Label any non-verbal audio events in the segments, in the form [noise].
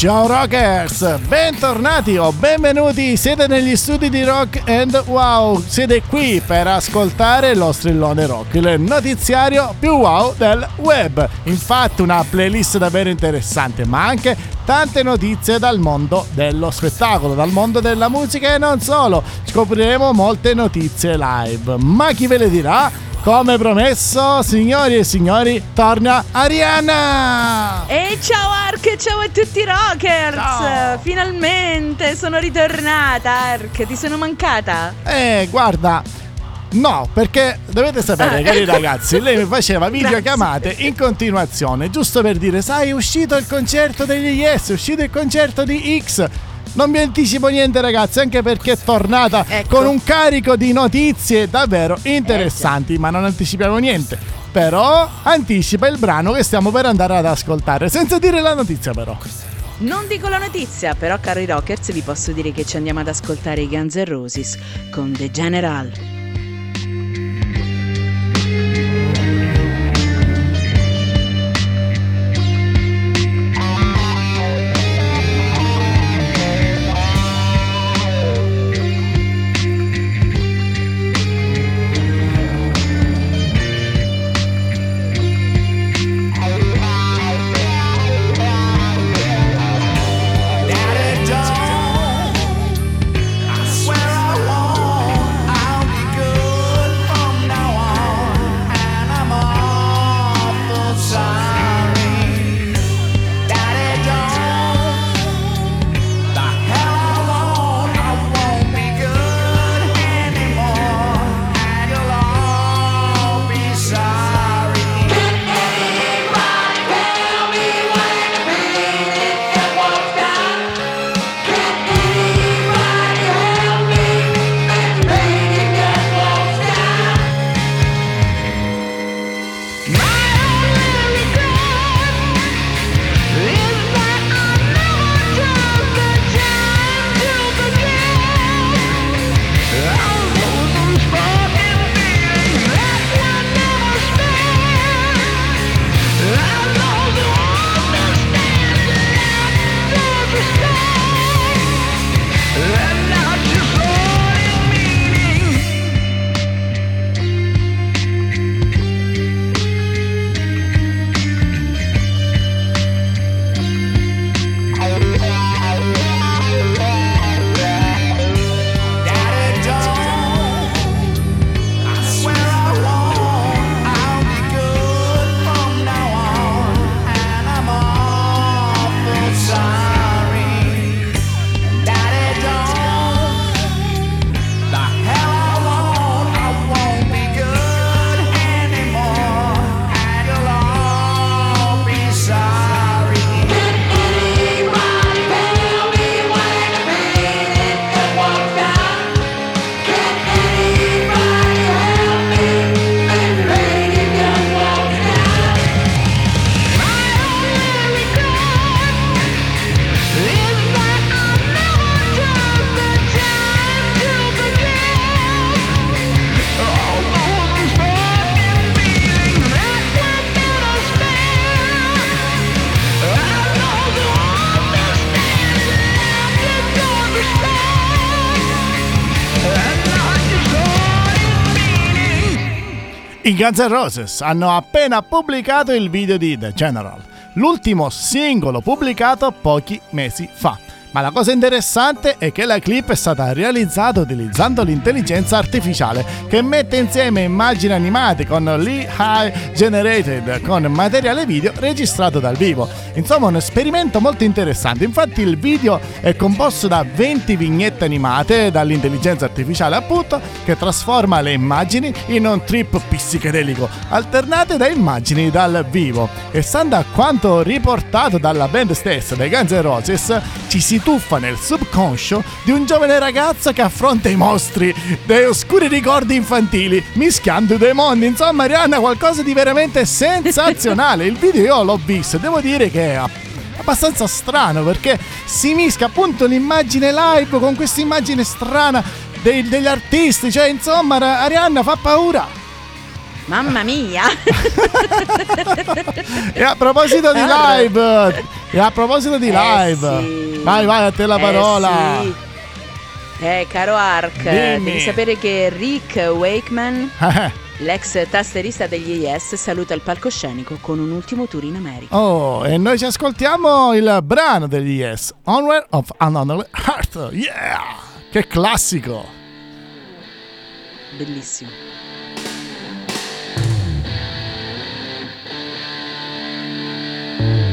Ciao Rockers, bentornati o benvenuti, siete negli studi di Rock and Wow, siete qui per ascoltare lo strillone rock, il notiziario più wow del web. Infatti una playlist davvero interessante, ma anche tante notizie dal mondo dello spettacolo, dal mondo della musica e non solo. Scopriremo molte notizie live, ma chi ve le dirà? Come promesso, signori e signori, torna Arianna! E ciao Ark, ciao a tutti i rockers! Ciao. Finalmente sono ritornata, Ark, ti sono mancata? Eh, guarda, No, perché dovete sapere, ah. cari ragazzi, lei mi faceva [laughs] videochiamate in continuazione, giusto per dire, sai, è uscito il concerto degli Yes, è uscito il concerto di X. Non vi anticipo niente ragazzi, anche perché è tornata ecco. con un carico di notizie davvero interessanti, ma non anticipiamo niente. Però anticipa il brano che stiamo per andare ad ascoltare, senza dire la notizia però. Non dico la notizia, però cari rockers vi posso dire che ci andiamo ad ascoltare i Guns N' Roses con The General. I Guns N' Roses hanno appena pubblicato il video di The General, l'ultimo singolo pubblicato pochi mesi fa. Ma la cosa interessante è che la clip è stata realizzata utilizzando l'intelligenza artificiale che mette insieme immagini animate con l'E-High Generated con materiale video registrato dal vivo. Insomma un esperimento molto interessante, infatti il video è composto da 20 vignette animate dall'intelligenza artificiale appunto che trasforma le immagini in un trip psichedelico alternate da immagini dal vivo. E stando a quanto riportato dalla band stessa dei Guns N' Roses ci si tuffa nel subconscio di un giovane ragazzo che affronta i mostri dei oscuri ricordi infantili, mischiando i due mondi. Insomma, Arianna, qualcosa di veramente sensazionale. Il video io l'ho visto e devo dire che è abbastanza strano perché si mischia appunto l'immagine live con questa immagine strana dei, degli artisti. Cioè, insomma, Arianna fa paura. Mamma mia! [laughs] e a proposito di live, E a proposito di Eh, live, sì. vai, vai, a te la Eh, parola. sì. Eh, caro Ark, Dimmi. devi sapere che Rick Wakeman, [laughs] l'ex tasterista degli Yes, saluta il palcoscenico con un ultimo tour in America. Oh, e noi ci ascoltiamo il brano degli Yes, Onward of an Honorable Heart. Yeah! Che classico! Bellissimo. Bye.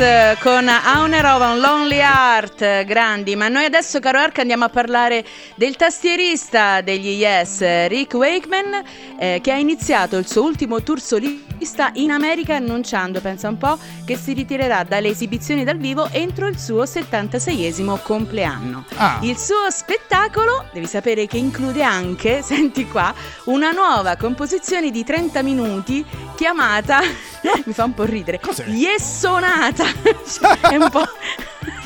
Yes con Owner of a Lonely Heart, grandi, ma noi adesso caro Ark andiamo a parlare del tastierista degli Yes, Rick Wakeman, eh, che ha iniziato il suo ultimo tour solista in America annunciando, pensa un po', che si ritirerà dalle esibizioni dal vivo entro il suo 76esimo compleanno. Ah. Il suo spettacolo, devi sapere che include anche, [laughs] senti qua, una nuova composizione di 30 minuti chiamata, [laughs] mi fa un po' ridere, Cos'è? Yesonata. [laughs] È un po'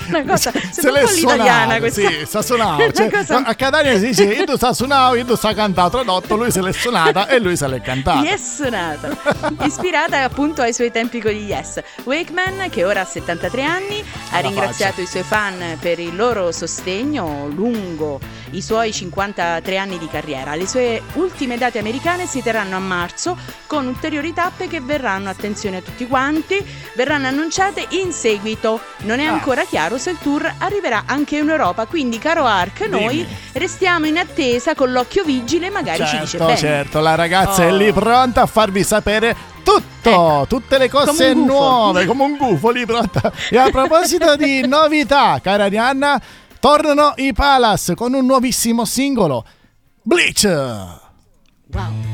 una [laughs] cosa, Se un l'è po' l'italiana suonato, questa. Sì. [laughs] Una Cioè, cosa- A Catania si dice io sta suonando, io sta cantando, tradotto, lui se l'è suonata e lui se l'è cantata. Yesonata, ispirata appunto ai suoi tempi con gli Yes. Wakeman, che ora ha 73 anni, ha Alla ringraziato i suoi fan per il loro sostegno lungo i suoi 53 anni di carriera. Le sue ultime date americane si terranno a marzo con ulteriori tappe che verranno, attenzione a tutti quanti, verranno annunciate in seguito. Non è Ah. ancora chiaro se il tour arriverà anche in Europa, quindi caro Ark, noi Dimmi. restiamo in attesa con l'occhio vigile, magari ci dice Certo, bene. certo, la ragazza è Oh. lì pronta a farvi sapere tutto, Ecco, tutte le cose come nuove, come un gufo lì pronta. E a proposito di [laughs] novità, cara Arianna, tornano i Palace con un nuovissimo singolo, Bleach. Wow.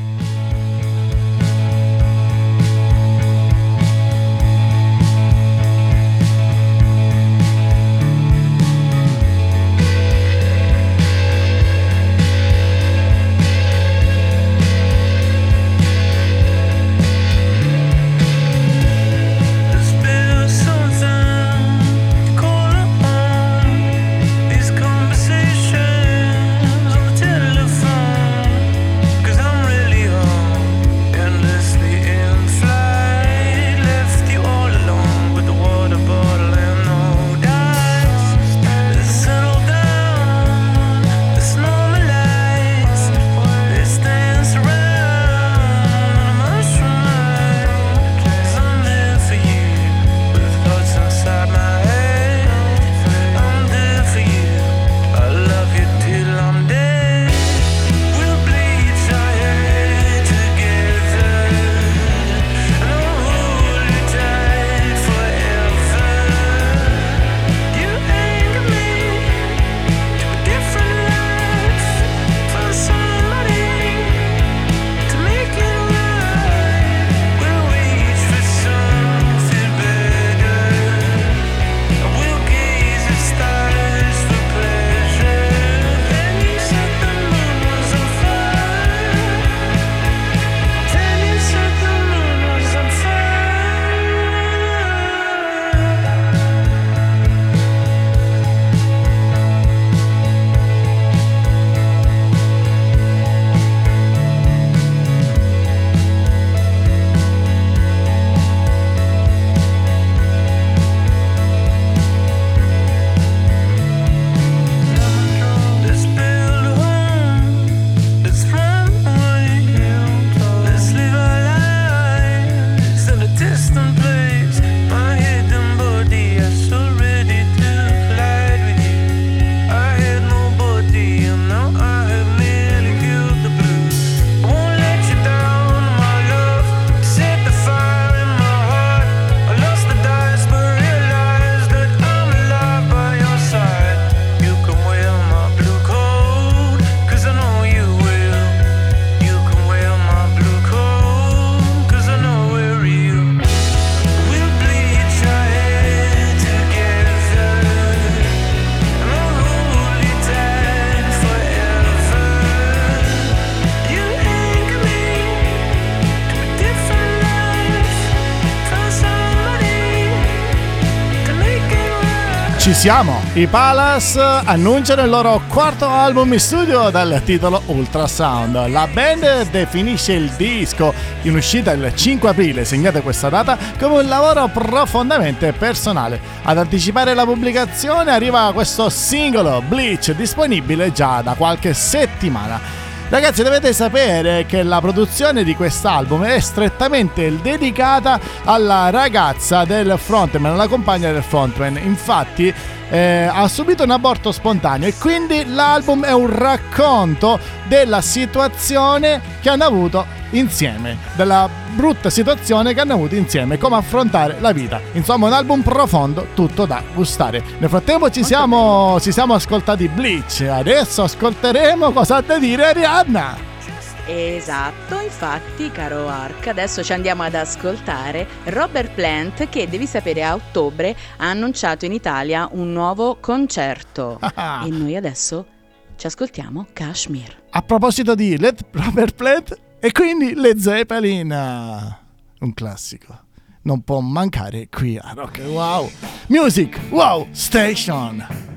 Siamo! I Palace annunciano il loro quarto album in studio dal titolo Ultrasound. La band definisce il disco in uscita il 5 aprile, segnate questa data, come un lavoro profondamente personale. Ad anticipare la pubblicazione arriva questo singolo Bleach disponibile già da qualche settimana. Ragazzi, dovete sapere che la produzione di quest'album è strettamente dedicata alla ragazza del frontman, alla compagna del frontman. Infatti, eh, ha subito un aborto spontaneo e quindi l'album è un racconto della situazione che hanno avuto insieme, della brutta situazione che hanno avuto insieme, come affrontare la vita. Insomma, un album profondo, tutto da gustare. Nel frattempo ci siamo, ci siamo ascoltati Bleach, adesso ascolteremo cosa ha da dire Arianna. Esatto, infatti, caro Ark, adesso ci andiamo ad ascoltare Robert Plant che devi sapere a ottobre ha annunciato in Italia un nuovo concerto. Ah. e noi adesso ci ascoltiamo Kashmir. A proposito di Led Robert Plant e quindi Led Zeppelin, un classico. Non può mancare qui a Rock Wow Music Wow Station.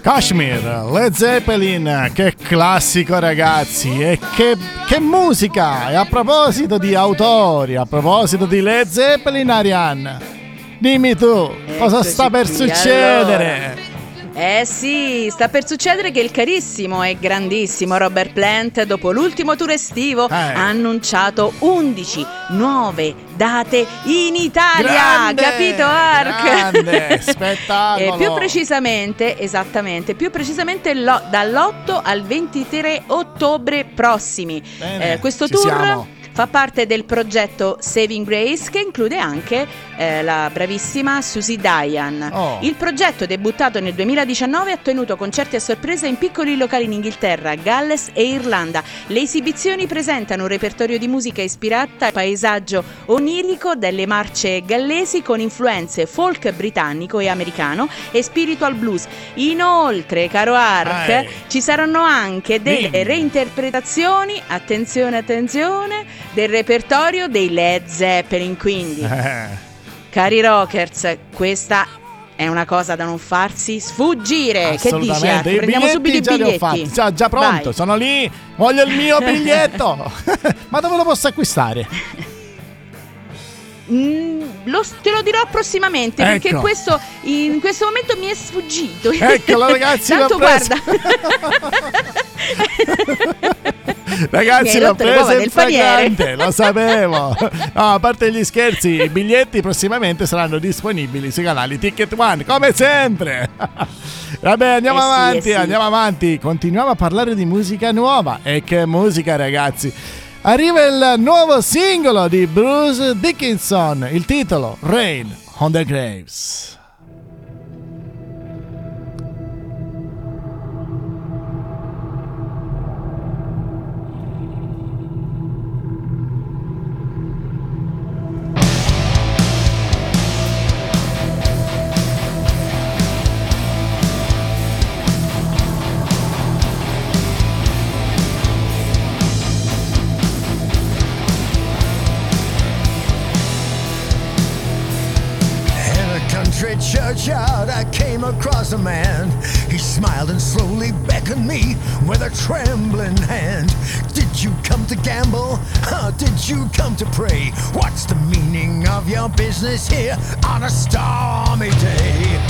Kashmir, Led Zeppelin, che classico ragazzi e che, che musica! E a proposito di autori, a proposito di Led Zeppelin, Arianna, dimmi tu, cosa sta per succedere? Eh sì, sta per succedere che il carissimo e grandissimo Robert Plant, dopo l'ultimo tour estivo, Eh. ha annunciato 11 nuove date in Italia. Grande, capito, Ark? grande, [laughs] spettacolo. E più precisamente, esattamente, più precisamente lo- dall'8 al 23 ottobre prossimi. Bene, Eh, questo ci tour siamo. Fa parte del progetto Saving Grace che include anche eh, la bravissima Susie Diane. Oh. Il progetto debuttato nel 2019 ha tenuto concerti a sorpresa in piccoli locali in Inghilterra, Galles e Irlanda. Le esibizioni presentano un repertorio di musica ispirata al paesaggio onirico delle marce gallesi con influenze folk britannico e americano e spiritual blues. Inoltre, caro Ark, Ehi. ci saranno anche delle Dimmi. reinterpretazioni, attenzione, attenzione, del repertorio dei Led Zeppelin. Quindi, [laughs] cari rockers, questa è una cosa da non farsi sfuggire. Che dici? Assolutamente, i Prendiamo subito i biglietti già li ho biglietti. fatti, già, già pronto, Vai. sono lì, voglio il mio [laughs] biglietto. [laughs] Ma dove lo posso acquistare? Mm, lo- te lo dirò prossimamente perché Ecco. questo in questo momento mi è sfuggito. Eccolo, ragazzi, Tanto guarda. [laughs] Ragazzi, l'ho uova in flagrante, lo sapevo. No, a parte gli scherzi, i biglietti prossimamente saranno disponibili sui canali Ticket One, come sempre. [laughs] Vabbè, andiamo Eh sì, avanti, eh sì. andiamo avanti. Continuiamo a parlare di musica nuova. E che musica, ragazzi. Arriva il nuovo singolo di Bruce Dickinson, il titolo Rain on the Graves. Across a man. He smiled and slowly beckoned me with a trembling hand. Did you come to gamble? Huh, did you come to pray? What's the meaning of your business here on a stormy day?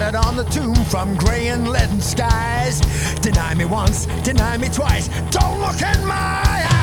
Raindrops on the tomb from grey and leaden skies. Deny me once, deny me twice. Don't look in my eyes.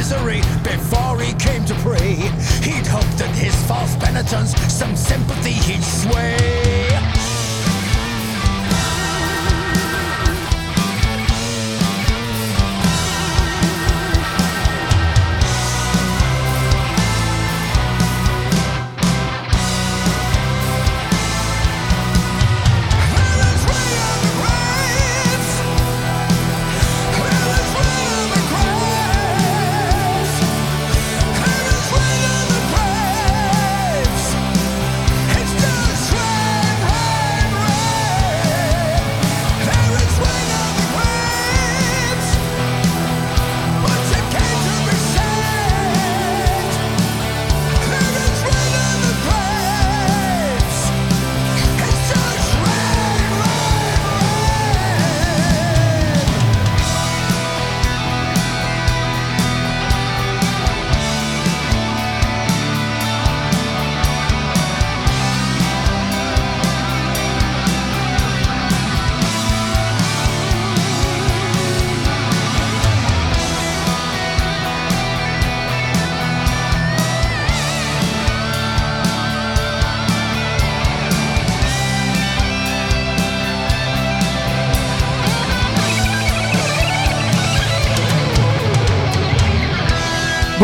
Misery before he came to pray. He'd hoped that his false penitence, some sympathy he'd sway.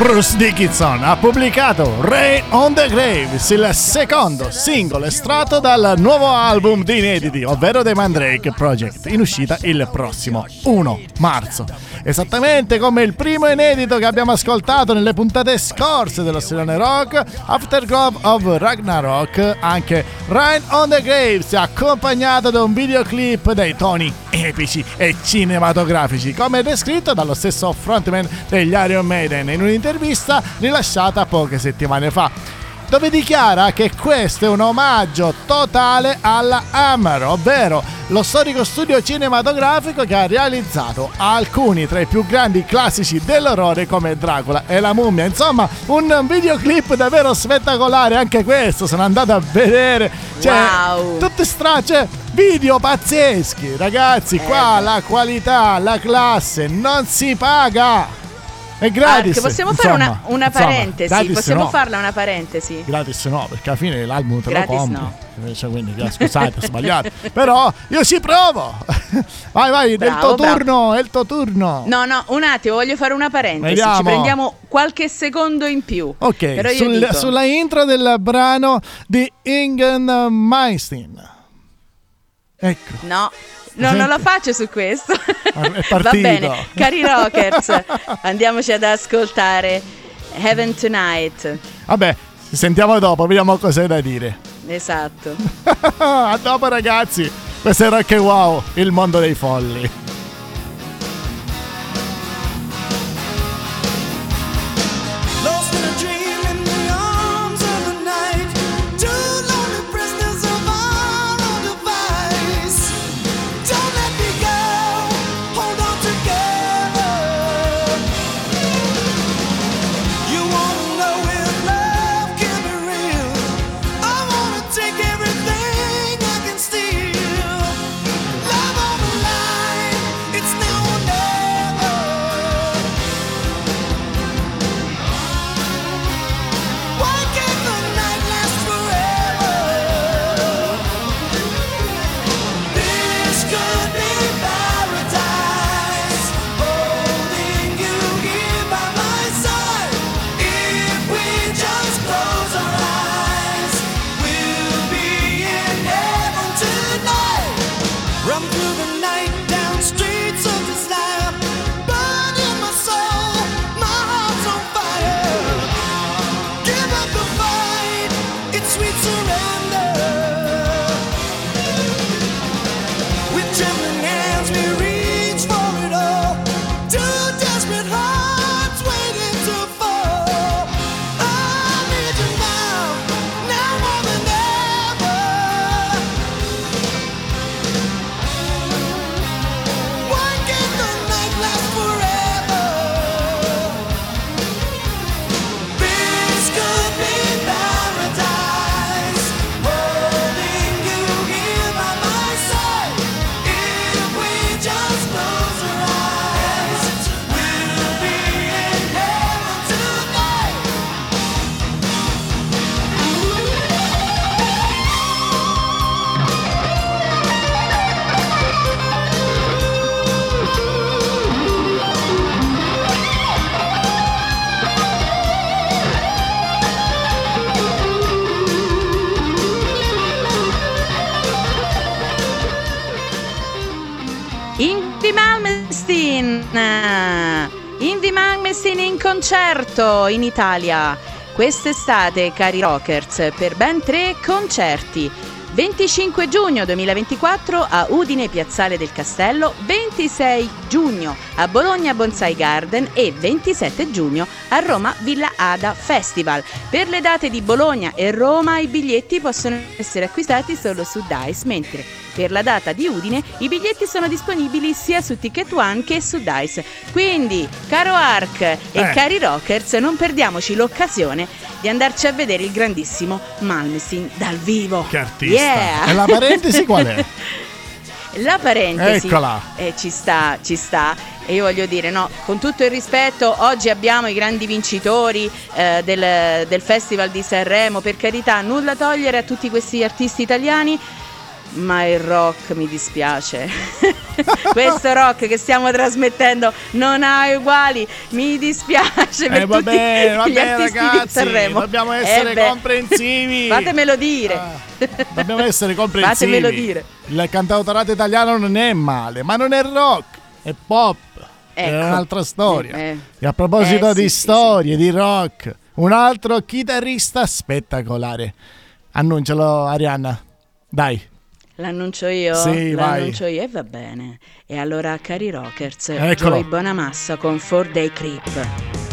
Bruce Dickinson ha pubblicato Rain on the Graves, il secondo singolo estratto dal nuovo album di inediti, ovvero The Mandrake Project, in uscita il prossimo 1 marzo. Esattamente come il primo inedito che abbiamo ascoltato nelle puntate scorse dello Stilone Rock, Afterglow of Ragnarok, anche Rain on the Graves è accompagnato da un videoclip dai toni epici e cinematografici, come descritto dallo stesso frontman degli Iron Maiden in un'intervista rilasciata poche settimane fa dove dichiara che questo è un omaggio totale alla Hammer, ovvero lo storico studio cinematografico che ha realizzato alcuni tra i più grandi classici dell'orrore come Dracula e la mummia. Insomma, un videoclip davvero spettacolare, anche questo sono andato a vedere. Cioè, Wow. tutte stracce video pazzeschi, ragazzi, qua Eh. la qualità, la classe non si paga. È gratis. Ark, possiamo fare una, insomma, una insomma, parentesi? gratis possiamo no. farla una parentesi? Gratis no, perché alla fine l'album te Gratis lo compri. no. Cioè, quindi, scusate, ho sbagliato. [laughs] Però io ci provo. [laughs] vai, vai, è il Bravo, tuo bravo. turno, è il tuo turno. No, no, un attimo, voglio fare una parentesi. Vediamo. Ci prendiamo qualche secondo in più. Ok, sul- dico, sulla intro del brano di Ingen Meinstein. Ecco. No. No, non lo faccio su questo. È [laughs] Va bene, cari rockers, [laughs] andiamoci ad ascoltare Heaven Tonight. Vabbè, ci sentiamo dopo, vediamo cos'hai da dire. Esatto. [laughs] A dopo ragazzi. Questo è Rock and Wow, il mondo dei folli. Malmsteen! Invi Malmsteen in concerto in Italia. Quest'estate, cari rockers, per ben tre concerti. 25 giugno 2024 a Udine Piazzale del Castello, 26 giugno a Bologna Bonsai Garden e 27 giugno a Roma Villa Ada Festival. Per le date di Bologna e Roma i biglietti possono essere acquistati solo su Dice, mentre per la data di Udine i biglietti sono disponibili sia su Ticket One che su Dice. Quindi, caro Ark e Eh. cari rockers, non perdiamoci l'occasione di andarci a vedere il grandissimo Malmsteen dal vivo. Che artista. Yeah! E la parentesi qual è? [laughs] La parentesi Eccola. eh, ci sta, ci sta. E io voglio dire, no, con tutto il rispetto, oggi abbiamo i grandi vincitori eh, del, del Festival di Sanremo, per carità, nulla togliere a tutti questi artisti italiani, Ma il rock mi dispiace. [laughs] Questo rock che stiamo trasmettendo non ha uguali. Mi dispiace per Eh, va tutti bene, ragazzi, dobbiamo Eh essere beh, comprensivi. [laughs] Fatemelo dire. Ah, dobbiamo essere [laughs] comprensivi. Fatemelo dire. Il cantautorato italiano non è male, ma non è rock, è pop. È Ecco. un'altra storia. Eh. E a proposito Eh, sì, di sì, storie, di rock, un altro chitarrista spettacolare. Annuncialo, Arianna. Dai. L'annuncio io? Sì, vai. L'annuncio io e va bene. E allora, cari rockers, Eccolo. Joey Bonamassa con 4 Day Creep.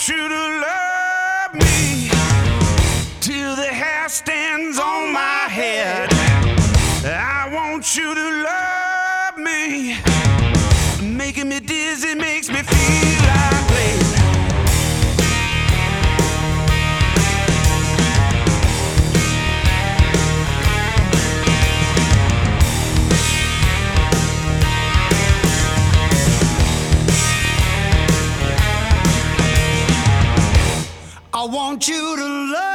Want you to I want you to love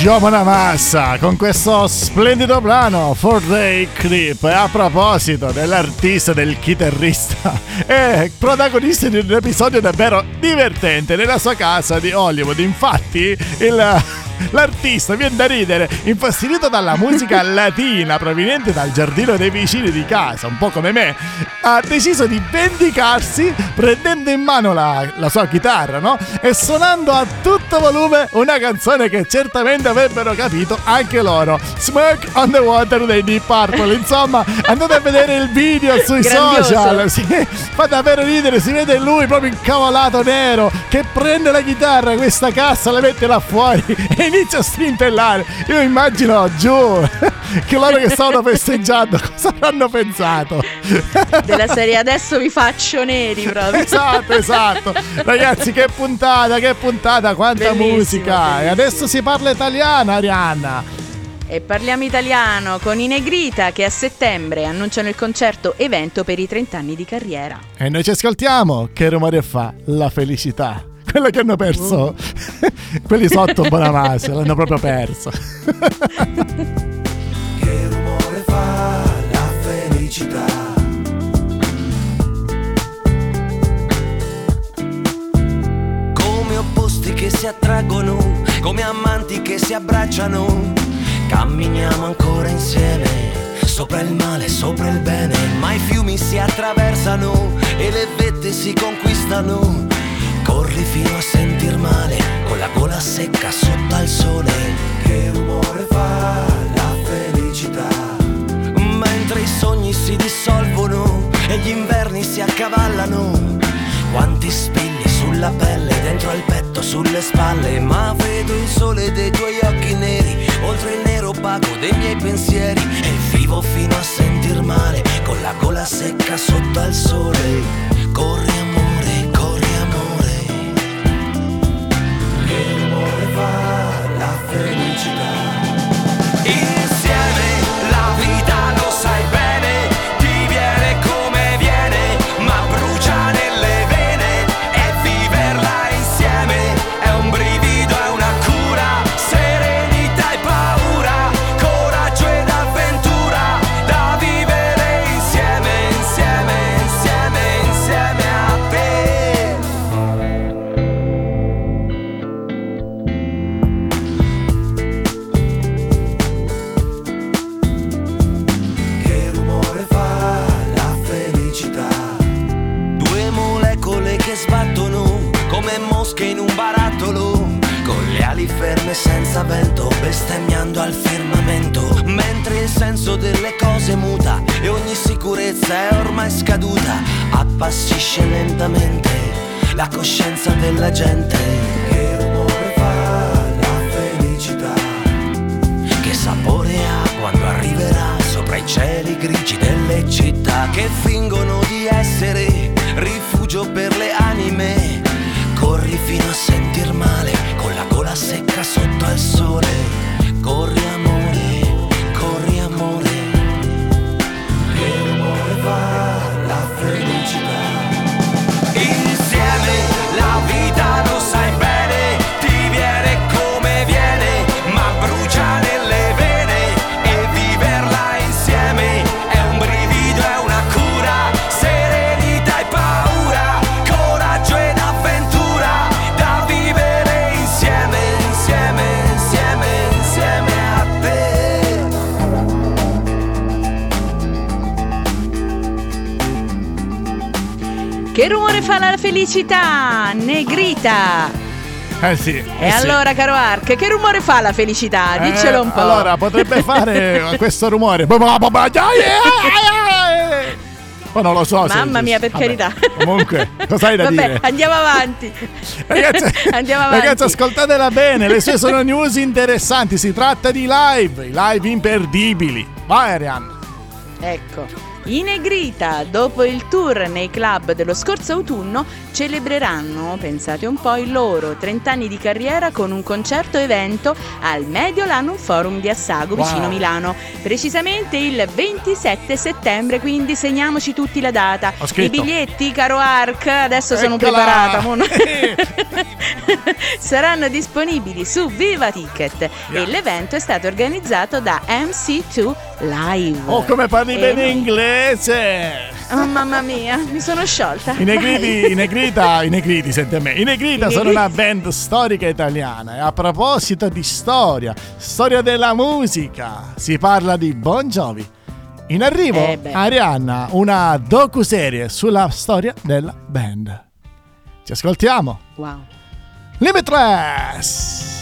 Giovana Massa con questo splendido brano 4 Day. E a proposito dell'artista, del chitarrista, è [laughs] protagonista di un episodio davvero divertente nella sua casa di Hollywood. Infatti, il. L'artista viene da ridere, infastidito dalla musica [laughs] latina proveniente dal giardino dei vicini di casa, un po' come me, ha deciso di vendicarsi prendendo in mano la, la sua chitarra, no? E suonando a tutto volume una canzone che certamente avrebbero capito anche loro. Smoke on the Water dei Deep Purple. Insomma, andate a vedere il video sui Grandioso. social. Sì, fa davvero ridere, si vede lui proprio incavolato nero che prende la chitarra, questa cassa, la mette là fuori e inizia a strintellare. Io immagino giù [laughs] che loro che stavano festeggiando [laughs] cosa avranno pensato. Della serie adesso vi faccio neri [laughs] proprio. Esatto, esatto. Ragazzi, che puntata, che puntata, quanta Bellissimo, musica. E bellissimo. adesso si parla italiano, Arianna. E parliamo italiano con i Negrita che a settembre annunciano il concerto evento per i 30 anni di carriera. E noi ci ascoltiamo. Che rumore fa? La felicità. Quello che hanno perso [laughs] quelli sotto Bonamassa, l'hanno proprio perso. [laughs] Che rumore fa la felicità? Come opposti che si attraggono, come amanti che si abbracciano, camminiamo ancora insieme, sopra il male, sopra il bene, ma i fiumi si attraversano e le vette si conquistano. Corri fino a sentir male, con la gola secca sotto al sole. Che rumore fa la felicità? Mentre i sogni si dissolvono e gli inverni si accavallano. Quanti spilli sulla pelle, dentro al petto, sulle spalle, ma vedo il sole dei tuoi occhi neri, oltre il nero opaco dei miei pensieri e vivo fino a sentir male, con la gola secca sotto al sole. Corri fa la delle cose muta e ogni sicurezza è ormai scaduta, appassisce lentamente la coscienza della gente. Che rumore fa la felicità? Che sapore ha quando arriverà sopra i cieli grigi delle città che fingono di essere rifugio per le anime? Corri fino a sentir male con la gola secca sotto al sole. Corri amore, felicità? Negrita. Eh sì. E eh sì. allora, caro Ark, che rumore fa la felicità? Eh, Diccelo un po'. Allora, potrebbe fare [laughs] questo rumore. Ma non lo so. Mamma mia, per vabbè, carità. Comunque, cos'hai da Vabbè, dire? andiamo avanti. Ragazzi, [laughs] andiamo avanti. ragazzi, ascoltatela bene, le sue sono news interessanti, si tratta di live, live imperdibili. Vai Arianna. Ecco. I Negrita, dopo il tour nei club dello scorso autunno, celebreranno, pensate un po', i loro 30 anni di carriera con un concerto evento al Mediolanum Forum di Assago, Wow. vicino Milano. Precisamente il 27 settembre, quindi segniamoci tutti la data. I biglietti, caro Ark, adesso sono Eccola! preparata. mo no- [laughs] Saranno disponibili su Viva Ticket Yeah. e l'evento è stato organizzato da MC2 Live. Oh, come parli E bene noi- inglese! Oh mamma mia, mi sono sciolta. I Negriti, i Negrita, i Negriti, senti a me. I Negrita I sono Negriti. una band storica italiana. E a proposito di storia, storia della musica, si parla di Bon Jovi. In arrivo, Eh beh. Arianna, una docu-serie sulla storia della band. Ci ascoltiamo. Wow. Limitless!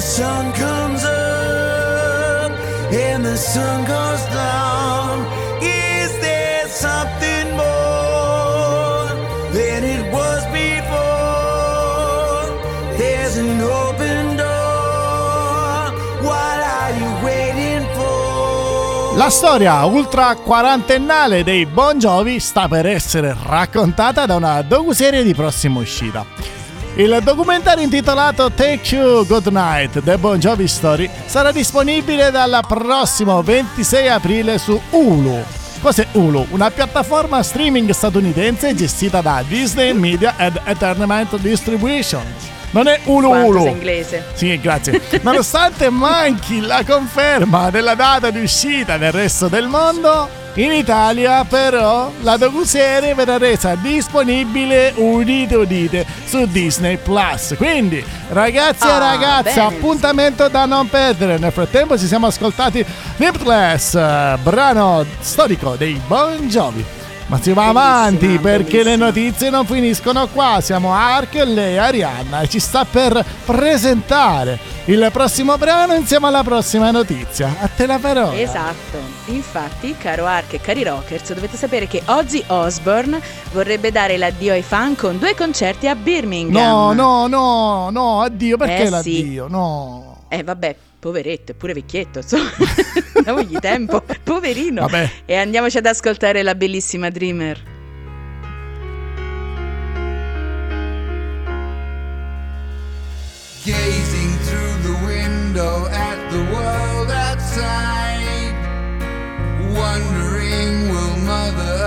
Sun comes up and the sun goes down. Is there something more than it was before? There's an open door. What are you waiting for? La storia ultra quarantennale dei Bon Jovi sta per essere raccontata da una docuserie di prossima uscita. Il documentario intitolato Take You Good Night The Bon Jovi Story sarà disponibile dal prossimo 26 aprile su Hulu. Cos'è Hulu? Una piattaforma streaming statunitense gestita da Disney Media and Entertainment Distribution. Non è Hulu Quanto Hulu. sei inglese. Sì, grazie. [laughs] Nonostante manchi la conferma della data di uscita nel resto del mondo, in Italia però la docuserie verrà resa disponibile, udite udite, su Disney Plus. Quindi, ragazzi e Ah, ragazze, bene. appuntamento da non perdere. Nel frattempo ci siamo ascoltati Limitless, brano storico dei Bon Jovi. Ma si va Bellissima, avanti perché le bellissima. notizie non finiscono qua. Siamo Ark e lei Arianna e ci sta per presentare il prossimo brano insieme alla prossima notizia. A te la parola. Esatto, infatti, caro Ark e cari rockers, dovete sapere che Ozzy Osbourne vorrebbe dare l'addio ai fan con due concerti a Birmingham. No, no, no, no, addio, perché Eh, sì. l'addio? No. Eh vabbè, poveretto, è pure vecchietto, insomma, [laughs] diamogli tempo, poverino. Vabbè. E andiamoci ad ascoltare la bellissima Dreamer. gazing through the window at the world outside, wondering will Mother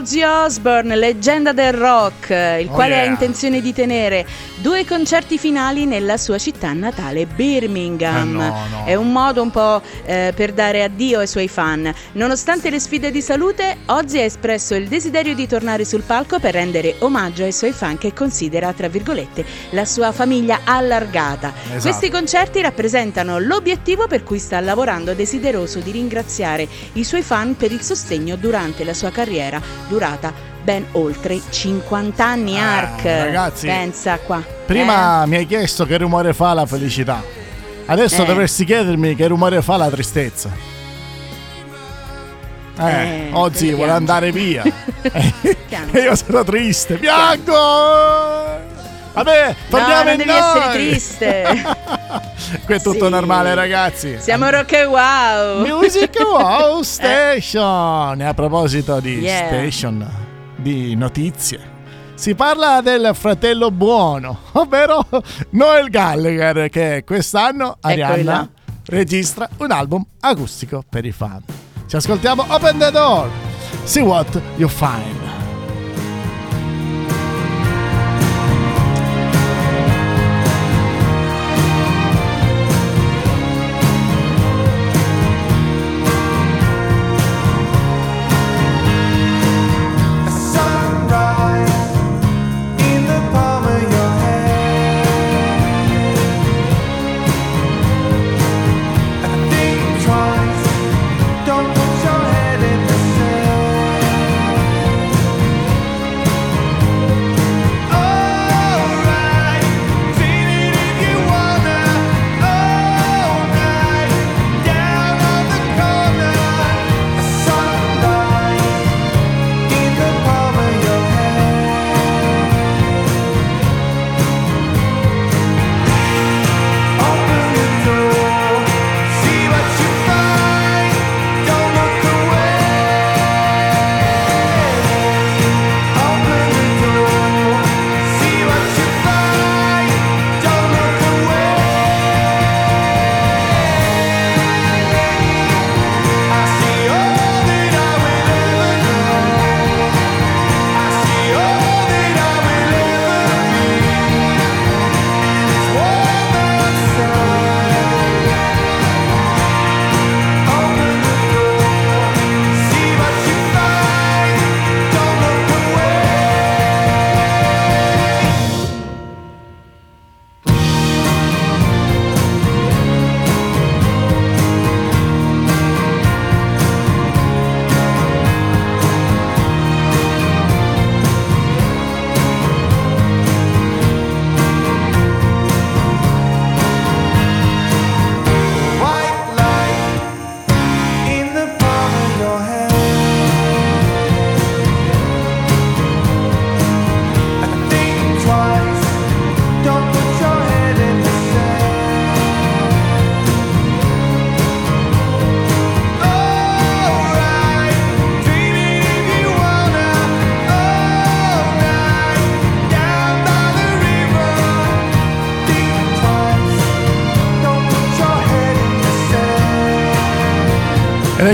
Ozzy Osbourne, leggenda del rock, il Oh, quale ha yeah. intenzione di tenere due concerti finali nella sua città natale, Birmingham. Eh, no, no. È un modo un po' eh, per dare addio ai suoi fan. Nonostante le sfide di salute, Ozzy ha espresso il desiderio di tornare sul palco per rendere omaggio ai suoi fan che considera, tra virgolette, la sua famiglia allargata. Esatto. Questi concerti rappresentano l'obiettivo per cui sta lavorando desideroso di ringraziare i suoi fan per il sostegno durante la sua carriera durata ben oltre 50 anni Eh, Ark. ragazzi, Pensa qua. Prima mi hai chiesto che rumore fa la felicità. Adesso Eh. dovresti chiedermi che rumore fa la tristezza. Eh, Eh, quello vuole andare via. [laughs] Piange. e io sono triste, piango! Vabbè, torniamo non in devi noi. essere triste. [laughs] Qui è tutto Sì. normale, ragazzi. Siamo rock e wow. Music Wow [laughs] Station. E a proposito di Yeah. station, di notizie, si parla del fratello buono, [laughs] ovvero Noel Gallagher, che quest'anno Arianna là. registra un album acustico per i fan. Ci ascoltiamo Open the Door. See what you find.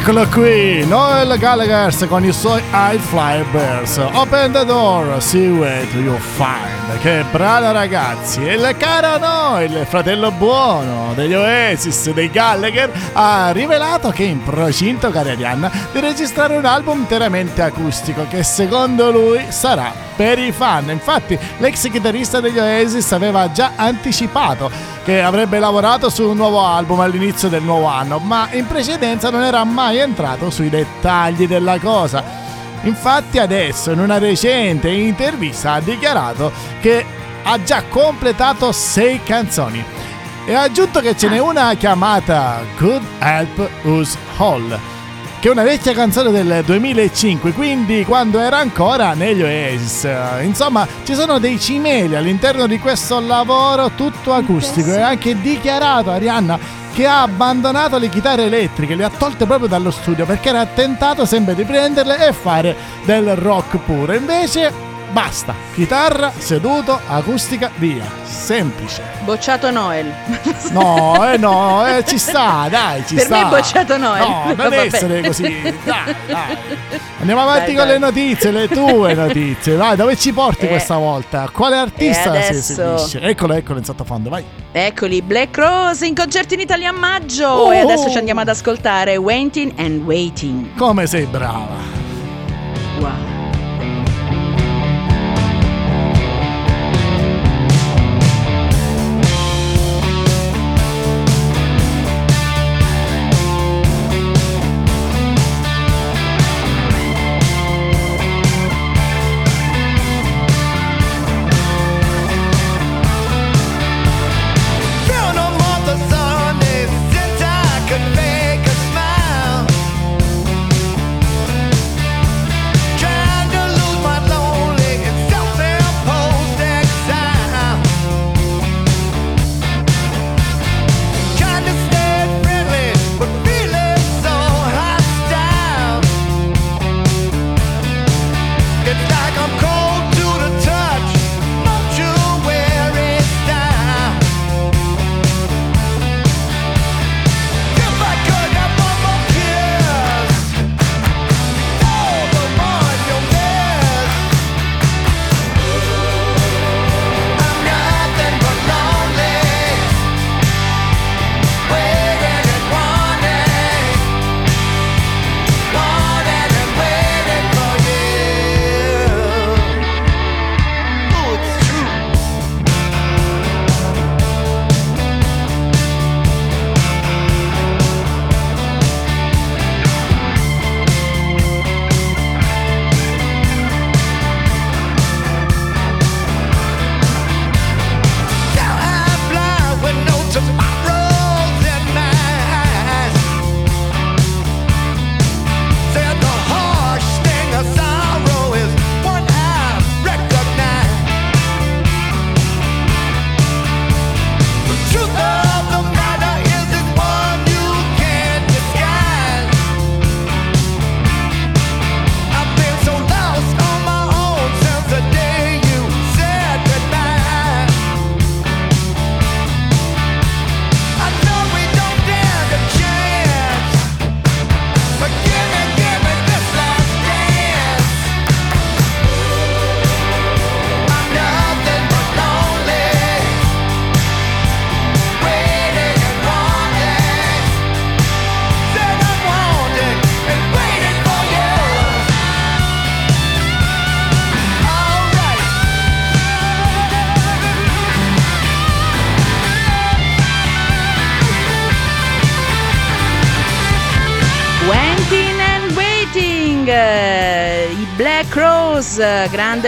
Eccolo qui, Noel Gallagher con i suoi High Fly Bears. Open the door, see what you find. Che brano ragazzi! E il caro Noel, fratello buono degli Oasis, dei Gallagher, ha rivelato che è in procinto, cara Arianna, di registrare un album interamente acustico che secondo lui sarà per i fan. Infatti l'ex chitarrista degli Oasis aveva già anticipato che avrebbe lavorato su un nuovo album all'inizio del nuovo anno, ma in precedenza non era mai entrato sui dettagli della cosa. Infatti adesso in una recente intervista ha dichiarato che ha già completato sei canzoni e ha aggiunto che ce n'è una chiamata Could Help Us All che è una vecchia canzone del 2005, quindi quando era ancora negli Oasis. Eh, Insomma, ci sono dei cimeli all'interno di questo lavoro tutto acustico e anche dichiarato Arianna che ha abbandonato le chitarre elettriche, le ha tolte proprio dallo studio perché era tentato sempre di prenderle e fare del rock puro. Invece Basta. Chitarra, seduto, acustica, via. Semplice. Bocciato Noel. No, eh no, eh, ci sta, dai, ci Per sta. me è bocciato Noel. No, [laughs] non Vabbè. essere così. Dai, dai. Andiamo avanti Dai, con le notizie, le tue [laughs] notizie. Vai, dove ci porti Eh. questa volta? Quale artista E si esibisce? Eccolo, eccolo in sottofondo, vai. Eccoli, Black Rose in concerto in Italia a maggio. Oh. E adesso ci andiamo ad ascoltare Waiting and Waiting. Come sei brava.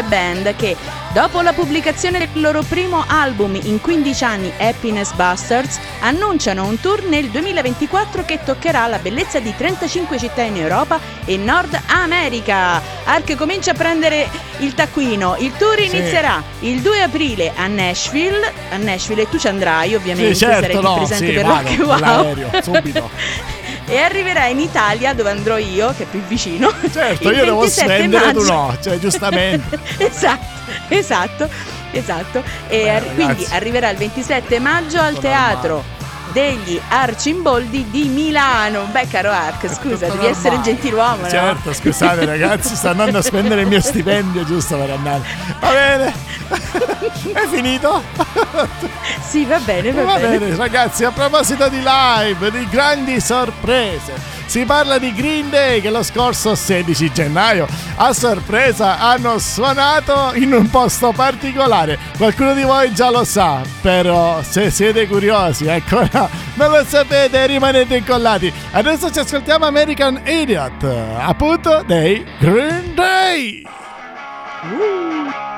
Band che dopo la pubblicazione del loro primo album in 15 anni, Happiness Bastards, annunciano un tour nel 2024 che toccherà la bellezza di 35 città in Europa e Nord America. Ark comincia a prendere il taccuino, il tour inizierà il 2 aprile a Nashville, a Nashville e tu ci andrai ovviamente, Sì, certo, sarai no, presente sì, per vado, Rock Wow. subito. [laughs] e arriverà in Italia dove andrò io, che è più vicino. Certo, io devo 27 spendere, tu no, cioè giustamente. [laughs] esatto, esatto, esatto. E Beh, ar- quindi arriverà il 27 maggio al Tutto teatro degli Arcimboldi di Milano. Beh, caro Arc, scusa, devi essere normale. gentiluomo, no? Certo, scusate [laughs] ragazzi, sto andando a spendere il mio stipendio giusto per andare. Va bene? È finito? Sì, va bene, va, Va bene. bene, ragazzi, a proposito di live, di grandi sorprese. Si parla di Green Day che lo scorso 16 gennaio a sorpresa hanno suonato in un posto particolare. Qualcuno di voi già lo sa, però se siete curiosi ancora [laughs] non lo sapete rimanete incollati. Adesso ci ascoltiamo American Idiot, appunto dei Green Day. I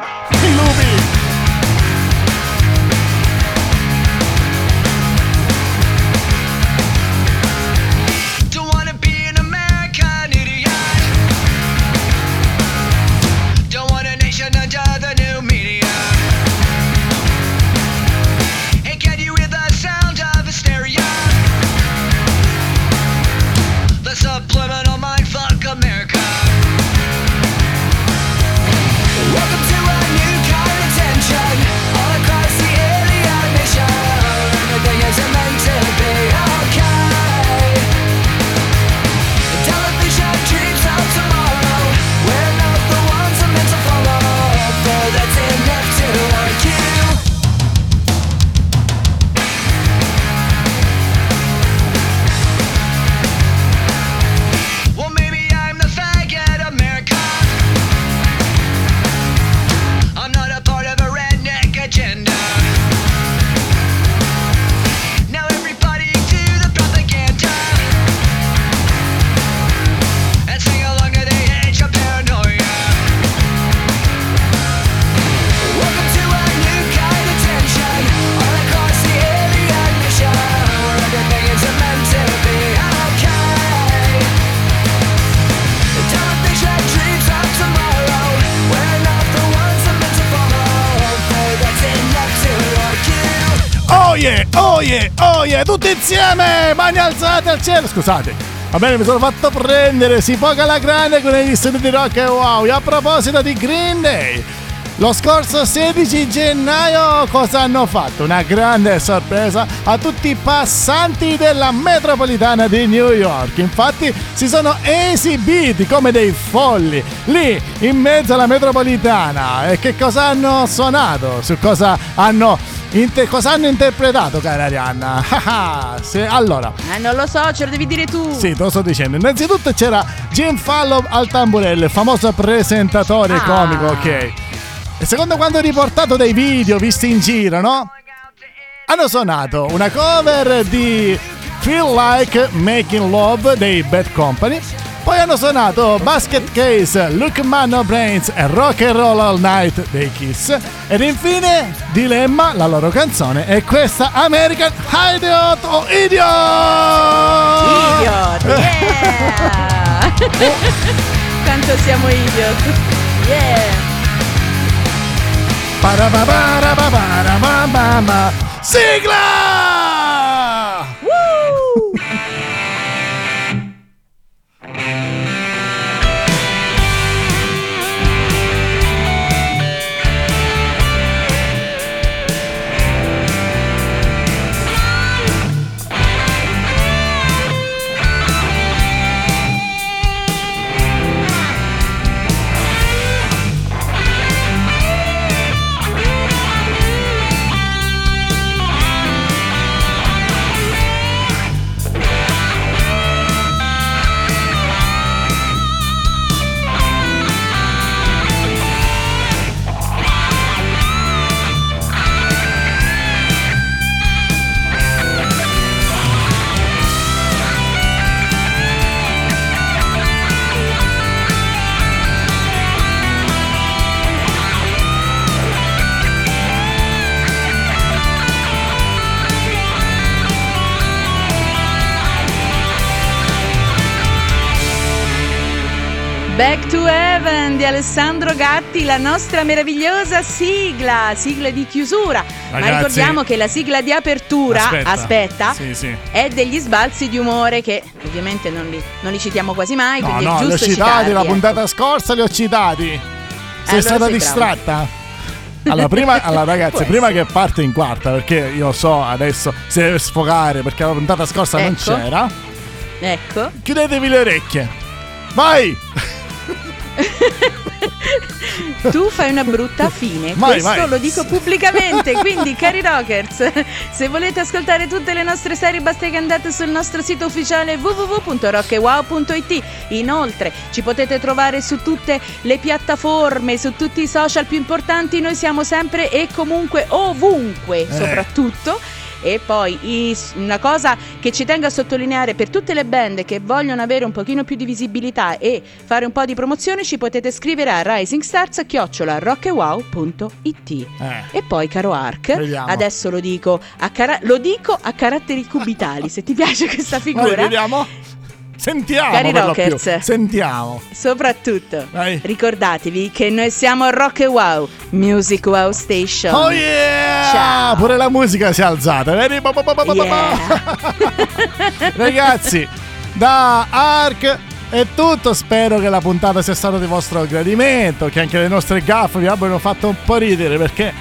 al cielo. Scusate, va bene, mi sono fatto prendere, si poca la grande con gli studi di rock e wow. E a proposito di Green Day, lo scorso 16 gennaio cosa hanno fatto? Una grande sorpresa a tutti i passanti della metropolitana di New York. Infatti si sono esibiti come dei folli lì in mezzo alla metropolitana. E che cosa hanno suonato? Su cosa hanno, inter- cosa hanno interpretato, cara Arianna? [laughs] Ah, ah, se- allora, Eh, non lo so, ce lo devi dire tu. sì, te lo sto dicendo. Innanzitutto c'era Jim Fallow al tamburello, il famoso presentatore Ah. comico, ok. E secondo quanto riportato dai video visti in giro, no? Hanno suonato una cover di Feel Like Making Love dei Bad Company. Poi hanno suonato Basket Case, Look Man No Brains e Rock and Roll All Night dei Kiss. Ed infine Dilemma, la loro canzone, è questa American Idiot o Idiot! Idiot, yeah! [laughs] Quanto siamo idiot. Yeah! Sigla! Alessandro Gatti, la nostra meravigliosa sigla, sigla di chiusura. Ma Ragazzi- ricordiamo che la sigla di apertura, Aspetta. aspetta, Sì, sì. è degli sbalzi di umore che ovviamente non li, non li citiamo quasi mai, No, no, li ho citati citarli, la ecco. puntata scorsa, li ho citati. Sei allora stata sei distratta? [laughs] Allora, prima, allora, ragazzi, prima che parte in quarta, perché io so adesso si deve sfogare perché la puntata scorsa non Ecco. c'era, Ecco. chiudetevi le orecchie. Vai! [laughs] Tu fai una brutta fine, Vai, questo vai. lo dico pubblicamente, quindi cari rockers, se volete ascoltare tutte le nostre serie basta che andate sul nostro sito ufficiale www.rockewow.it. Inoltre ci potete trovare su tutte le piattaforme, su tutti i social più importanti, noi siamo sempre e comunque ovunque, Eh. soprattutto. E poi una cosa che ci tengo a sottolineare per tutte le band che vogliono avere un pochino più di visibilità e fare un po' di promozione ci potete scrivere a risingstars@rockewow.it. Eh. E poi caro Ark, Vediamo. adesso lo dico a, cara- lo dico a caratteri cubitali, se ti piace questa figura. vediamo. Sentiamo Cari rockers. Sentiamo. Soprattutto Vai. ricordatevi che noi siamo Rock e Wow, Music Wow Station. Oh yeah! Ciao. Pure la musica si è alzata. Yeah. [laughs] Ragazzi, da Ark è tutto. Spero che la puntata sia stata di vostro gradimento. Che anche le nostre gaffe vi abbiano fatto un po' ridere perché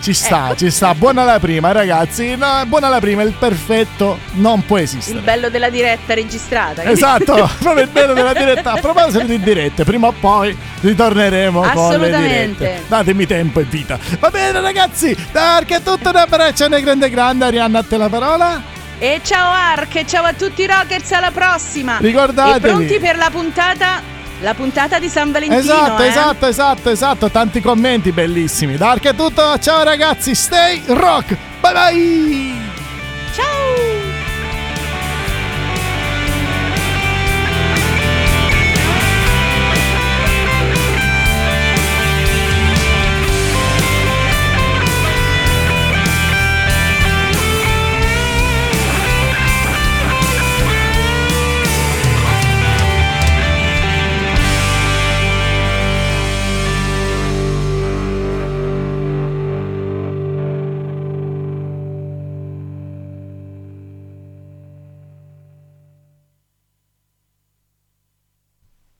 ci sta, Ecco. ci sta. Buona la prima, ragazzi. No, buona la prima. Il perfetto non può esistere. Il bello della diretta registrata. Esatto, [laughs] proprio il bello della diretta. A proposito di dirette, prima o poi ritorneremo con le Assolutamente. dirette. Datemi tempo e vita. Va bene, ragazzi. È tutto. Un abbraccione grande, grande. Arianna, a te la parola. E ciao Ark, ciao a tutti i rockers, alla prossima. Ricordatevi. E pronti per la puntata, la puntata di San Valentino. Esatto, eh? esatto, esatto, esatto. Tanti commenti bellissimi. Da Ark è tutto. Ciao, ragazzi. Stay rock. Bye bye. Ciao.